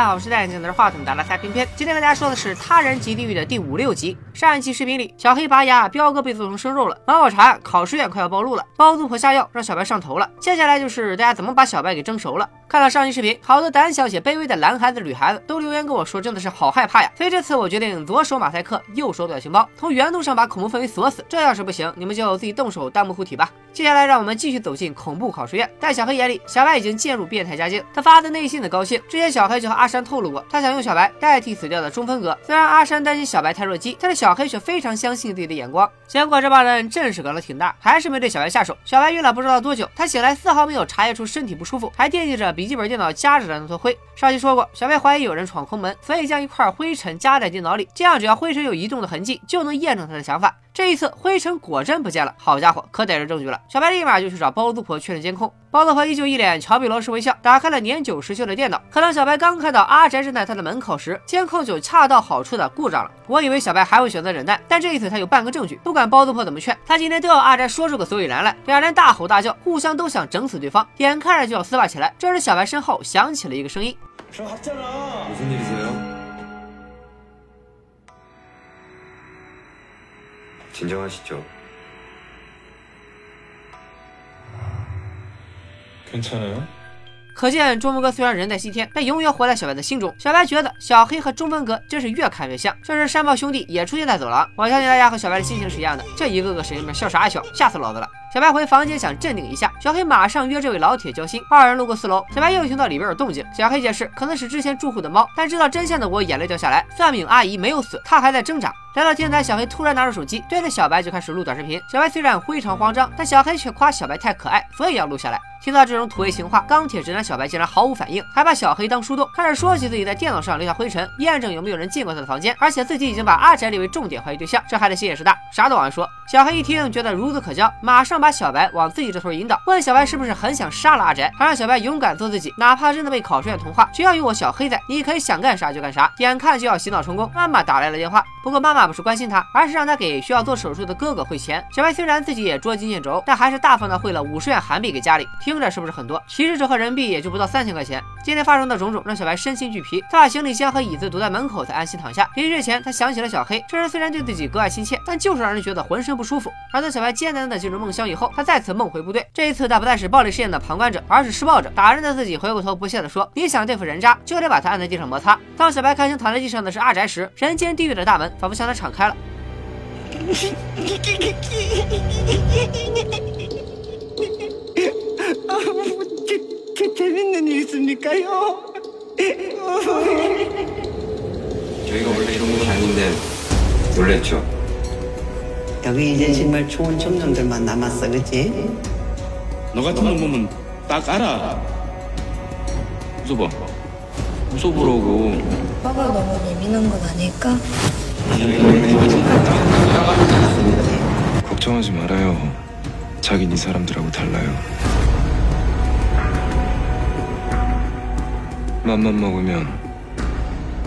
大家好，我是戴眼镜拿着话筒打拉菜片片。今天跟大家说的是《他人即地狱》的第五六集。上一期视频里，小黑拔牙，彪哥被做成生肉了，毛毛茶考试院快要暴露了，包租婆下药让小白上头了。接下来就是大家怎么把小白给蒸熟了。看了上期视频，好多胆小且卑微的男孩子、女孩子都留言跟我说，真的是好害怕呀。所以这次我决定左手马赛克，右手表情包，从源头上把恐怖氛围锁死。这要是不行，你们就自己动手弹幕护体吧。接下来让我们继续走进恐怖考试院。在小黑眼里，小白已经渐入变态家境，他发自内心的高兴。之前小黑就和阿山透露过，他想用小白代替死掉的中分哥。虽然阿山担心小白太弱鸡，但是小黑却非常相信自己的眼光。结果这帮人阵势搞得挺大，还是没对小白下手。小白晕了不知道多久，他醒来丝毫没有察觉出身体不舒服，还惦记着笔记本电脑夹着的那坨灰。上期说过，小白怀疑有人闯空门，所以将一块灰尘夹在电脑里，这样只要灰尘有移动的痕迹，就能验证他的想法。这一次灰尘果真不见了，好家伙，可逮着证据了！小白立马就去找包租婆确认监控。包租婆依旧一脸乔碧罗式微笑，打开了年久失修的电脑。可当小白刚看到阿宅站在他的门口时，监控就恰到好处的故障了。我以为小白还会选择忍耐，但这一次他有半个证据，不管包租婆怎么劝，他今天都要阿宅说出个所以然来。两人大吼大叫，互相都想整死对方，眼看着就要厮打起来。这时小白身后响起了一个声音。진정하시죠 괜찮아요可见中分哥虽然人在西天，但永远活在小白的心中。小白觉得小黑和中分哥真是越看越像。这时山豹兄弟也出现在走廊，我相信大家和小白的心情是一样的。这一个个神经病笑啥笑？吓死老子了！ 小白回房间想镇定一下，小黑马上约这位老铁交心。二人路过四楼，小白又听到里边有动静。小黑解释，可能是之前住户的猫。但知道真相的我眼泪掉下来。算命阿姨没有死，她还在挣扎。来到天台，小黑突然拿出手机，对着小白就开始录短视频。小白虽然非常慌张，但小黑却夸小白太可爱，所以要录下来。听到这种土味情话，钢铁直男小白竟然毫无反应，还把小黑当树洞，开始说起自己在电脑上留下灰尘，验证有没有人进过他的房间，而且自己已经把阿宅列为重点怀疑对象，这孩子心也是大，啥都往外说。小黑一听，觉得孺子可教，马上把小白往自己这头引导，问小白是不是很想杀了阿宅，还让小白勇敢做自己，哪怕真的被考试院同化，只要有我小黑在，你可以想干啥就干啥。眼看就要洗脑成功，妈妈打来了电话，不过妈妈不是关心他，而是让他给需要做手术的哥哥汇钱。小白虽然自己也捉襟见肘，但还是大方的汇了五十元韩币给家里，听着是不是很多？其实折合人民币也就不到三千块钱。今天发生的种种让小白身心俱疲，他把行李箱和椅子堵在门口才安心躺下。临睡前，他想起了小黑，这人虽然对自己格外亲切，但就是让人觉得浑身不舒服。而当小白艰难的进入梦乡以后，他再次梦回部队。这一次，他不再是暴力试验的旁观者，而是施暴者。打人的自己回过头不屑地说：“你想对付人渣，就得把他按在地上摩擦。”当小白看清躺在地上的是阿宅时，人间地狱的大门仿佛向他敞开了。재밌는일있습니까요 저희가 원래 이런 곳이 아닌데 놀랬죠 여기 이제 정말 좋은 청년들만 남았어 그치 너 같은 놈 보면 딱 알아. 웃어봐. 웃어보라고. 오빠가 너무 예민한 건 아닐까? 걱정하지 말아요 자긴 이 사람들하고 달라요 맘만 먹으면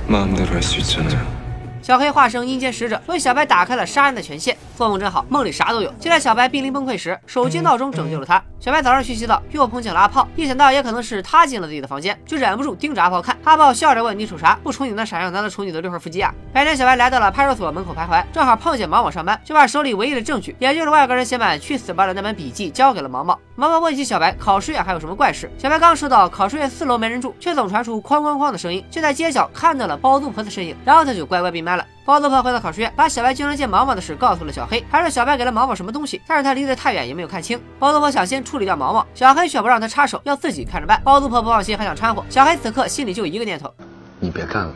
마음대로 할 수 있잖아요 小黑化身阴间使者，为小白打开了杀人的权限。 做梦真好，梦里啥都有。就在小白濒临崩溃时，手机闹钟拯救了他。小白早上去洗澡，又碰见了阿炮，一想到也可能是他进了自己的房间，就忍不住盯着阿炮看。阿炮笑着问：“你瞅啥？不瞅你那闪耀，难道瞅你的六块腹肌啊？”白天，小白来到了派出所门口徘徊，正好碰见毛毛上班，就把手里唯一的证据，也就是外国人写满“去死吧”的那本笔记交给了毛毛。毛毛问起小白考试院还有什么怪事，小白刚说到考试院四楼没人住，却总传出哐哐哐的声音，就在街角看到了包租婆的身影，然后他就乖乖闭麦了。包子婆回到考试院，把小白经常见毛毛的事告诉了小黑，还说小白给了毛毛什么东西，但是他离得太远，也没有看清。包子婆想先处理掉毛毛，小黑却不让他插手，要自己看着办。包子婆不放心，还想掺和。小黑此刻心里就一个念头：你别干了。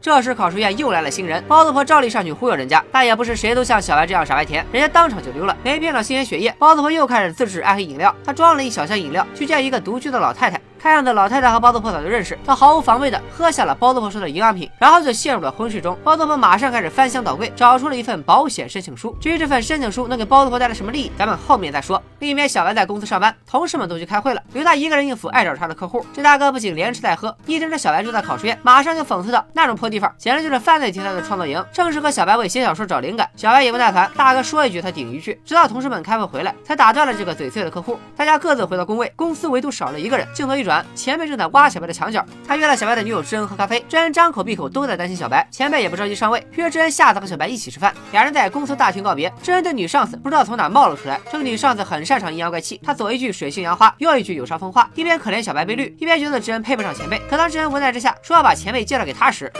这时考试院又来了新人，包子婆照例上去忽悠人家，但也不是谁都像小白这样傻白甜，人家当场就溜了。没骗到新鲜血液，包子婆又开始自制暗黑饮料，她装了一小箱饮料去见一个独居的老太太。看样子老太太和包租婆早就认识，她毫无防备的喝下了包租婆说的营养品，然后就陷入了昏睡中。包租婆马上开始翻箱倒柜，找出了一份保险申请书。至于这份申请书能给包租婆带来什么利益，咱们后面再说。另一边，小白在公司上班，同事们都去开会了，留他一个人应付爱找茬的客户。这大哥不仅连吃带喝，一听这小白住在考试院，马上就讽刺道：“那种破地方，简直就是犯罪题材的创作营，正适合小白为写小说找灵感。”小白也不耐烦，大哥说一句他顶一句，直到同事们开会回来，才打断了这个嘴碎的客户。大家各自回到工位，公司唯独少了一个人，镜头一转转前辈正在挖小白的墙角他约了小白的女友智恩喝咖啡智恩张口闭口都在担心小白前辈也不着急上位约智恩下次和小白一起吃饭俩人在公司大厅告别智恩的女上司不知道从哪冒了出来这个女上司很擅长阴阳怪气她左一句水性杨花右一句有伤风化一边可怜小白被绿一边觉得智恩配不上前辈可当智恩无奈之下说要把前辈介绍给他时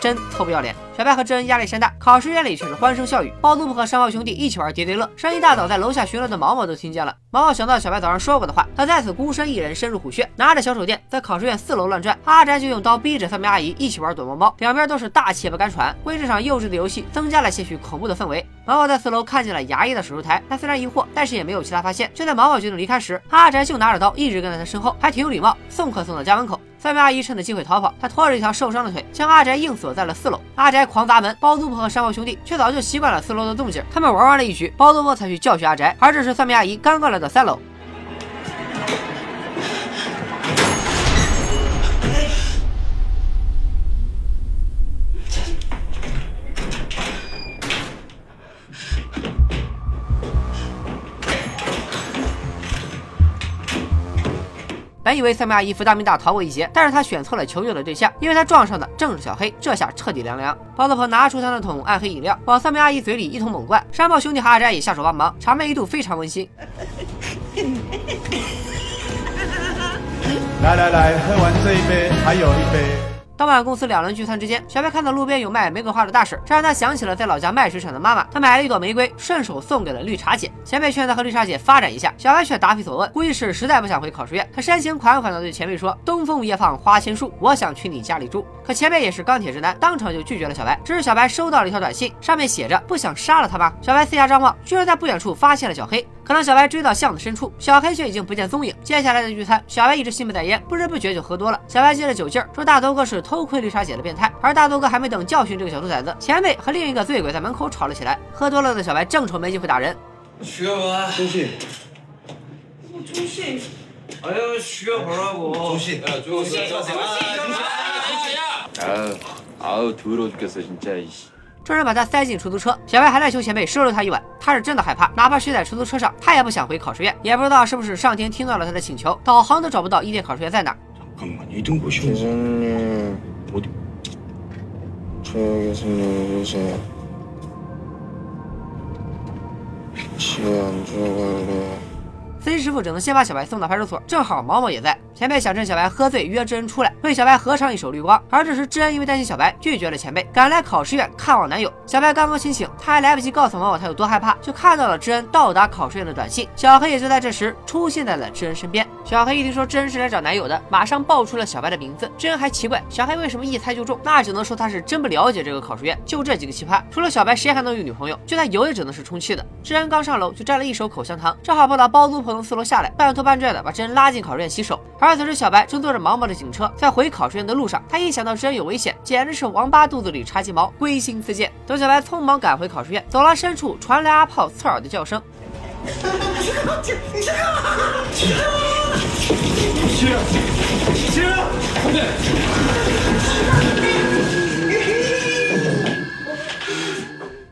真臭不要脸！小白和知恩压力山大，考试院里却是欢声笑语。包租婆和山猫兄弟一起玩叠叠乐，声音大早在楼下巡逻的毛毛都听见了。毛毛想到小白早上说过的话，他再次孤身一人深入虎穴，拿着小手电在考试院四楼乱转。阿宅就用刀逼着三名阿姨一起玩躲猫猫，两边都是大气也不敢喘，为这场幼稚的游戏增加了些许恐怖的氛围。毛毛在四楼看见了牙医的手术台，他虽然疑惑，但是也没有其他发现。就在毛毛决定离开时，阿宅就拿着刀一直跟在他身后，还挺有礼貌，送客送到家门口。三名阿姨趁着机会逃跑，她拖着一条受伤的腿，将阿宅硬锁在了四楼。阿宅狂砸门，包租婆和山猫兄弟却早就习惯了四楼的动静，他们玩完了一局，包租婆才去教训阿宅，而这时三名阿姨刚刚来到三楼。本以为三妹阿姨福大命大逃过一劫，但是他选错了求救的对象，因为他撞上的正是小黑，这下彻底凉凉。包子婆拿出他那桶暗黑饮料，往三妹阿姨嘴里一通猛灌。山豹兄弟和阿宅也下手帮忙，场面一度非常温馨。来来来，喝完这一杯，还有一杯。当晚公司两人聚餐之间，小白看到路边有卖玫瑰花的大婶，这让他想起了在老家卖水产的妈妈。他买了一朵玫瑰，顺手送给了绿茶姐。前辈劝他和绿茶姐发展一下，小白却答非所问，估计是实在不想回考试院。他深情款款地对前辈说：“东风夜放花千树，我想去你家里住。”可前辈也是钢铁直男，当场就拒绝了小白。只是小白收到了一条短信，上面写着：“不想杀了他吗？”小白四下张望，居然在不远处发现了小黑。可当小白追到巷子深处，小黑却已经不见踪影。接下来的聚餐，小白一直心不在焉，不知不觉就喝多了。小白借着酒劲儿说大头哥是偷窥绿茶姐的变态，而大头哥还没等教训这个小兔崽子，前辈和另一个醉鬼在门口吵了起来。喝多了的小白正愁没机会打人， 죽여봐. 조심. 아유 죽여보라고. 조심. 야 조심. 아, 아우 더러워 죽겠어 진짜. 이씨. 众人把他塞进出租车，小白还在求前辈收留他一晚。他是真的害怕，哪怕睡在出租车上，他也不想回考试院。也不知道是不是上天听到了他的请求，导航都找不到伊甸考试院在哪儿。 잠깐만 이등고시 기사님 어디? 저 여기 좀 내려주세요 집에 안 들어갈래요 司机师傅只能先把小白送到派出所，正好毛毛也在。 前辈想趁小白喝醉约知恩出来，为小白合唱一首《绿光》。而这时知恩因为担心小白，拒绝了前辈，赶来考试院看望男友。小白刚刚清醒，他还来不及告诉毛毛他有多害怕，就看到了知恩到达考试院的短信。小黑也就在这时出现在了知恩身边。小黑一听说知恩是来找男友的，马上报出了小白的名字。知恩还奇怪小黑为什么一猜就中，那只能说他是真不了解这个考试院。就这几个奇葩，除了小白，谁还能有女朋友？就他有也只能是充气的。知恩刚上楼就沾了一手口香糖，正好碰到包租婆从四楼下来，半拖半拽的把知恩拉进考试院洗手。而此时小白正坐着毛毛的警车，在回考试院的路上，他一想到真有危险，简直是王八肚子里插鸡毛，归心似箭。等小白匆忙赶回考试院，走廊深处传来阿炮刺耳的叫声。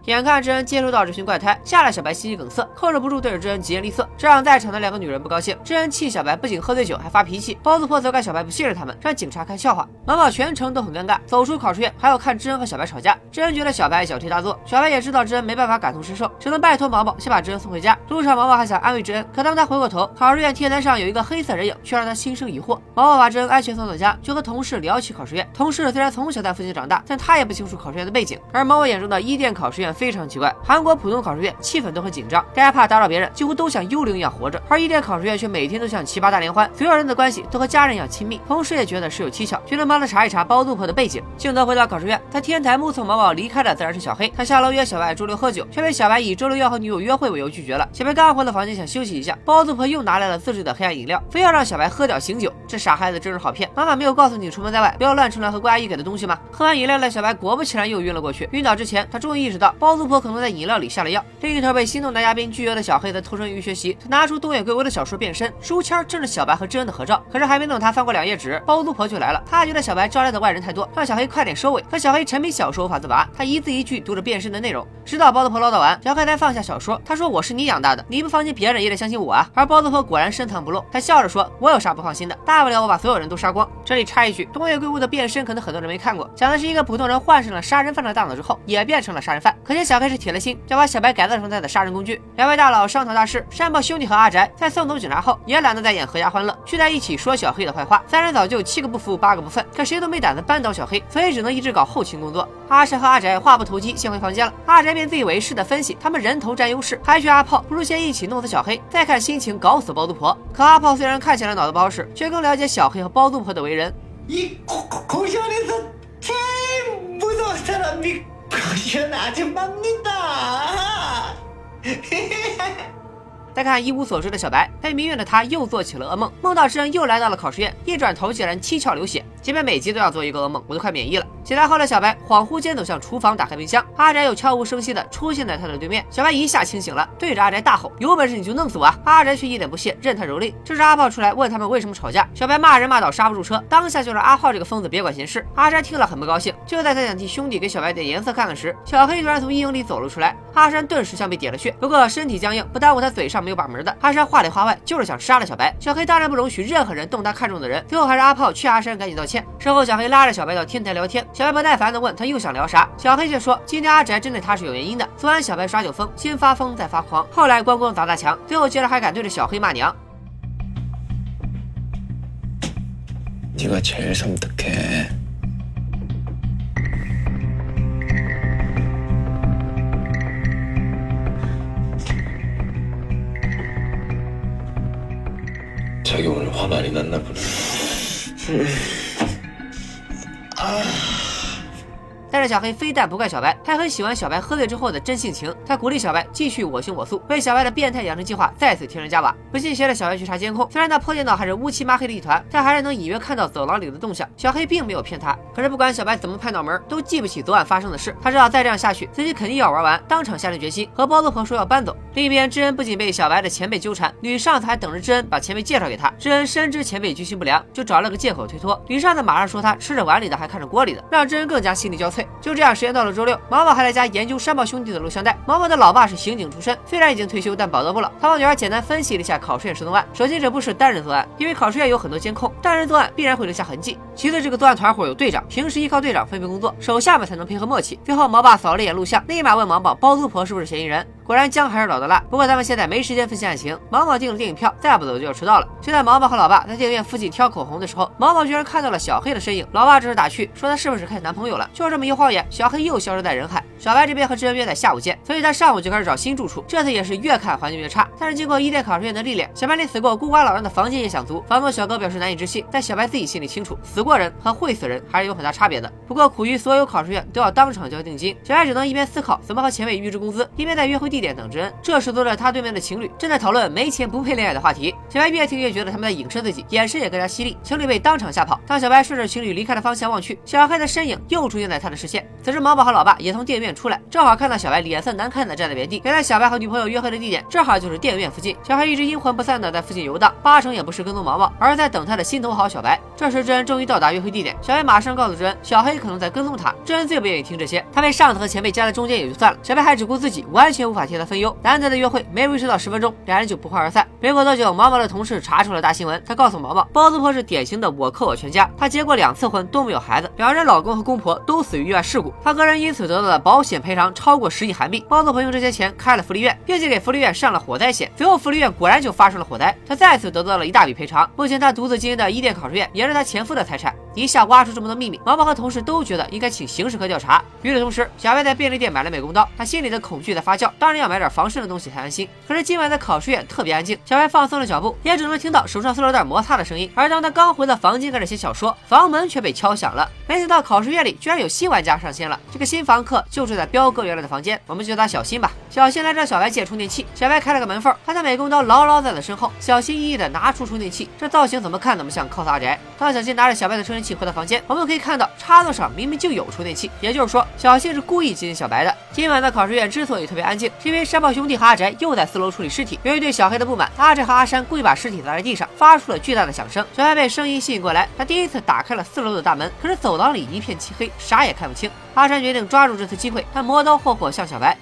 眼看知恩接触到这群怪胎，吓得小白心肌梗塞，控制不住对着知恩疾言厉色，这让在场的两个女人不高兴。知恩气小白不仅喝醉酒，还发脾气。包子婆责怪小白不信任他们，让警察看笑话。毛毛全程都很尴尬，走出考试院还要看知恩和小白吵架。知恩觉得小白小题大做，小白也知道知恩没办法感同身受，只能拜托毛毛先把知恩送回家。路上毛毛还想安慰知恩，可当他回过头，考试院天台上有一个黑色人影，却让他心生疑惑。毛毛把知恩安全送到家，就和同事聊起考试院。同事虽然从小在附近长大，但他也不清楚考试院的背景。而毛毛眼中的伊甸考试院非常奇怪，韩国普通考试院气氛都很紧张，大家怕打扰别人，几乎都像幽灵一样活着。而伊甸考试院却每天都像奇葩大联欢，所有人的关系都和家人一样亲密。同事也觉得事有蹊跷，决定帮他查一查包租婆的背景。镜头回到考试院，在天台目送毛毛离开的自然是小黑。他下楼约小白周六喝酒，却被小白以周六要和女友约会为由拒绝了。小白刚回到房间想休息一下，包租婆又拿来了自制的黑暗饮料，非要让小白喝掉醒酒。这傻孩子真是好骗！妈妈没有告诉你出门在外不要乱吃乱喝郭阿姨给的东西吗？喝完饮料的小白果不其然又晕了过去。晕倒之前，他终于意识到包包租婆可能在饮料里下了药。另一头被心动男嘉宾拒绝的小黑则投身于学习，他拿出东野圭吾的小说《变身》，书签正是小白和知恩的合照。可是还没等他翻过两页纸，包租婆就来了。他觉得小白招来的外人太多，让小黑快点收尾。可小黑沉迷小说无法自拔，他一字一句读着《变身》的内容，直到包租婆唠叨完，小黑才放下小说。他说：“我是你养大的，你不放心别人也得相信我啊。”而包租婆果然深藏不露，他笑着说：“我有啥不放心的？大不了我把所有人都杀光。”这里插一句，东野圭吾的《变身》可能很多人没看过，讲的是一个普通人换上了杀人犯的大脑之后，也变成了杀人犯。可惜小黑是铁了心，要把小白改造成他的杀人工具。两位大佬商讨大事，山豹兄弟和阿宅在送走警察后，也懒得再演合家欢乐，聚在一起说小黑的坏话。三人早就七个不服八个不忿，可谁都没胆子扳倒小黑，所以只能一直搞后勤工作。阿山和阿宅话不投机，先回房间了。阿宅便自以为是的分析，他们人头占优势，还劝阿炮不如先一起弄死小黑，再看心情搞死包租婆。可阿炮虽然看起来脑子不好使，却更了解小黑和包租婆的为人。이 고, 고, 고시원에서 제일 무서운 사람이 고시원 아줌마입니다. 再看一无所知的小白，被迷晕的他又做起了噩梦，梦到智恩又来到了考试院，一转头竟然七窍流血。 前面每集都要做一个噩梦，我都快免疫了。醒来后的小白恍惚间走向厨房，打开冰箱，阿宅又悄无声息的出现在他的对面。小白一下清醒了，对着阿宅大吼：“有本事你就弄死我！”啊！阿宅却一脸不屑，任他蹂躏。这时阿炮出来问他们为什么吵架，小白骂人骂到刹不住车，当下就让阿炮这个疯子别管闲事。阿宅听了很不高兴，就在他想替兄弟给小白点颜色看看时，小黑突然从阴影里走了出来。阿山顿时像被点了穴，不过身体僵硬，不耽误他嘴上没有把门的。阿山话里话外就是想杀了小白，小黑当然不容许任何人动他看中的人。最后还是阿炮劝阿山赶紧道歉。事后小黑拉着小白到天台聊天，小白不耐烦的问他又想聊啥，小黑却说今天阿宅针对他是有原因的。昨晚小白耍酒疯，先发疯再发狂，后来咣咣砸大墙，最后竟然还敢对着小黑骂娘。Oh. 但是小黑非但不怪小白，还很喜欢小白喝醉之后的真性情。他鼓励小白继续我行我素，为小白的变态养成计划再次添砖加瓦。不信邪的小白去查监控，虽然那破电脑还是乌漆麻黑的一团，但还是能隐约看到走廊里的动向。小黑并没有骗他，可是不管小白怎么拍脑门，都记不起昨晚发生的事。他知道再这样下去，自己肯定要玩完，当场下定决心和包租婆说要搬走。另一边，智恩不仅被小白的前辈纠缠，女上司还等着智恩把前辈介绍给他。智恩深知前辈居心不良，就找了个借口推脱。女上司马上说他吃着碗里的还看着锅里的，让智恩更加心力交瘁。就这样，时间到了周六，毛毛还在家研究山豹兄弟的录像带。毛毛的老爸是刑警出身，虽然已经退休，但宝刀不老。他帮女儿简单分析了一下考试院失踪案。首先，这不是单人作案，因为考试院有很多监控，单人作案必然会留下痕迹。其次，这个作案团伙有队长，平时依靠队长分配工作，手下们才能配合默契。最后，毛爸扫了一眼录像，立马问毛毛包租婆是不是嫌疑人。果然姜还是老的辣。不过他们现在没时间分析案情，毛毛订了电影票，再不走就要迟到了。就在毛毛和老爸在电影院附近挑口红的时候，毛毛居然看到了小黑的身影。老爸这是打趣，说他是不是看男朋友了？就这么一晃眼，小黑又消失在人海。小白这边和智恩约在下午见，所以他上午就开始找新住处。这次也是越看环境越差。但是经过伊甸考试院的历练，小白连死过孤寡老人的房间也想租。房东小哥表示难以置信，但小白自己心里清楚，死过人和会死人还是有很大差别的。不过苦于所有考试院都要当场交定金，小白只能一边思考怎么和前辈预支工资，一边在约会地地点等智恩。这时坐在他对面的情侣正在讨论没钱不配恋爱的话题。小白越听越觉得他们在影射自己，眼神也更加犀利。情侣被当场吓跑。当小白顺着情侣离开的方向望去，小黑的身影又出现在他的视线。此时毛毛和老爸也从电影院出来，正好看到小白脸色难看的站在原地。原来小白和女朋友约会的地点正好就是电影院附近。小黑一直阴魂不散的在附近游荡，八成也不是跟踪毛毛，而在等他的心头好小白。这时智恩终于到达约会地点，小白马上告诉智恩，小黑可能在跟踪他。智恩最不愿意听这些，他被上司和前辈夹在中间也就算了，小白还只顾自己，完全无法替他分忧。难得的约会没维持到十分钟，两人就不欢而散。没过多久，毛毛的同事查出了大新闻，他告诉毛毛，包租婆是典型的我克我全家，她结过两次婚都没有孩子，两人老公和公婆都死于意外事故，她个人因此得到了保险赔偿超过十亿韩币。包租婆用这些钱开了福利院，并且给福利院上了火灾险，随后福利院果然就发生了火灾，她再次得到了一大笔赔偿。目前她独自经营的伊甸考试院也是她前夫的财产。一下挖出这么多秘密，毛毛和同事都觉得应该请刑事科调查。与此同时，小白在便利店买了美工刀，他心里的恐惧在发酵，当然 要买点防身的东西才安心。可是今晚在考试院特别安静，小白放松了脚步，也只能听到手上塑料袋摩擦的声音。而当他刚回到房间开始写小说，房门却被敲响了。没想到考试院里居然有新玩家上线了，这个新房客就住在彪哥原来的房间，我们就叫他小新吧。小新来找小白借充电器，小白开了个门缝，他的美工刀牢牢在他身后，小心翼翼地拿出充电器。这造型怎么看怎么像 cos 阿宅。当小新拿着小白的充电器回到房间，我们可以看到插座上明明就有充电器，也就是说小新是故意接近小白的。今晚的考试院之所以特别安静，是因为山豹兄弟和阿宅又在四楼处理尸体。由于对小黑的不满，阿宅和阿山故意把尸体砸在地上，发出了巨大的响声。小白被声音吸引过来，他第一次打开了四楼的大门，可是走廊里一片漆黑，啥也看不清。阿山决定抓住这次机会，他磨刀霍霍向小白。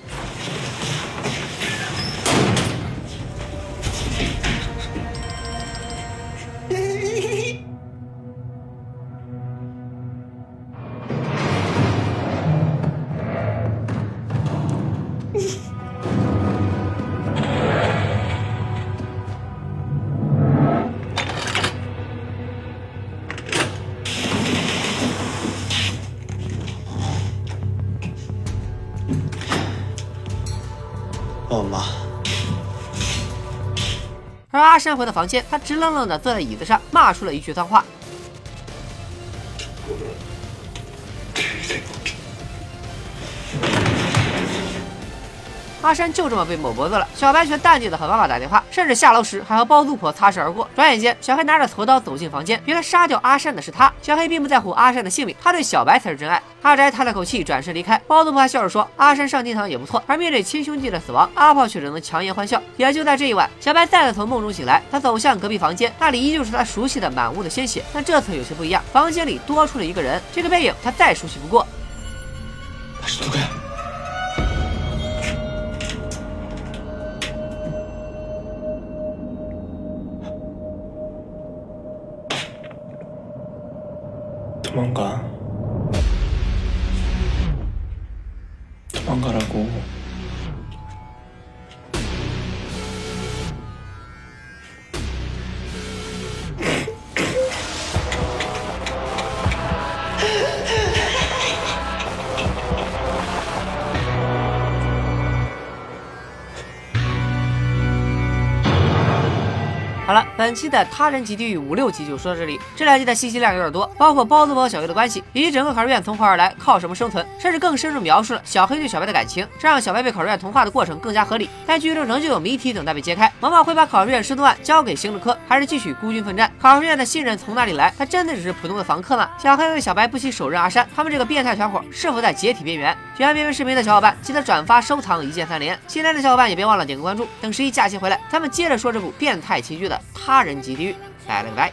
而阿山回到房间，他直愣愣地坐在椅子上，骂出了一句脏话。阿山就这么被抹脖子了，小白却淡定的和妈妈打电话，甚至下楼时还和包租婆擦身而过。转眼间，小黑拿着锉刀走进房间，原来杀掉阿山的是他。小黑并不在乎阿山的性命，他对小白才是真爱。阿宅叹了口气，转身离开。包租婆还笑着说：“阿山上天堂也不错。”而面对亲兄弟的死亡，阿炮却只能强颜欢笑。也就在这一晚，小白再次从梦中醒来，他走向隔壁房间，那里依旧是他熟悉的满屋的鲜血，但这次有些不一样，房间里多出了一个人。这个背影他再熟悉不过。本期的他人即地狱五六集就说到这里。这两集的信息量有点多，包括包租婆小黑的关系，以及整个考试院从何而来，靠什么生存，甚至更深入描述了小黑对小白的感情，这让小白被考试院同化的过程更加合理。但剧中仍旧有谜题等待被揭开。毛毛会把考试院失踪案交给刑侦科，还是继续孤军奋战？考试院的信任从哪里来？他真的只是普通的房客吗？小黑为小白不惜手刃阿山，他们这个变态团伙是否在解体边缘？喜欢边缘视频的小伙伴记得转发收藏，一键三连。新来的小伙伴也别忘了点个关注。等十一假期回来，咱们接着说这部变态奇剧的他人集体拜了个拜。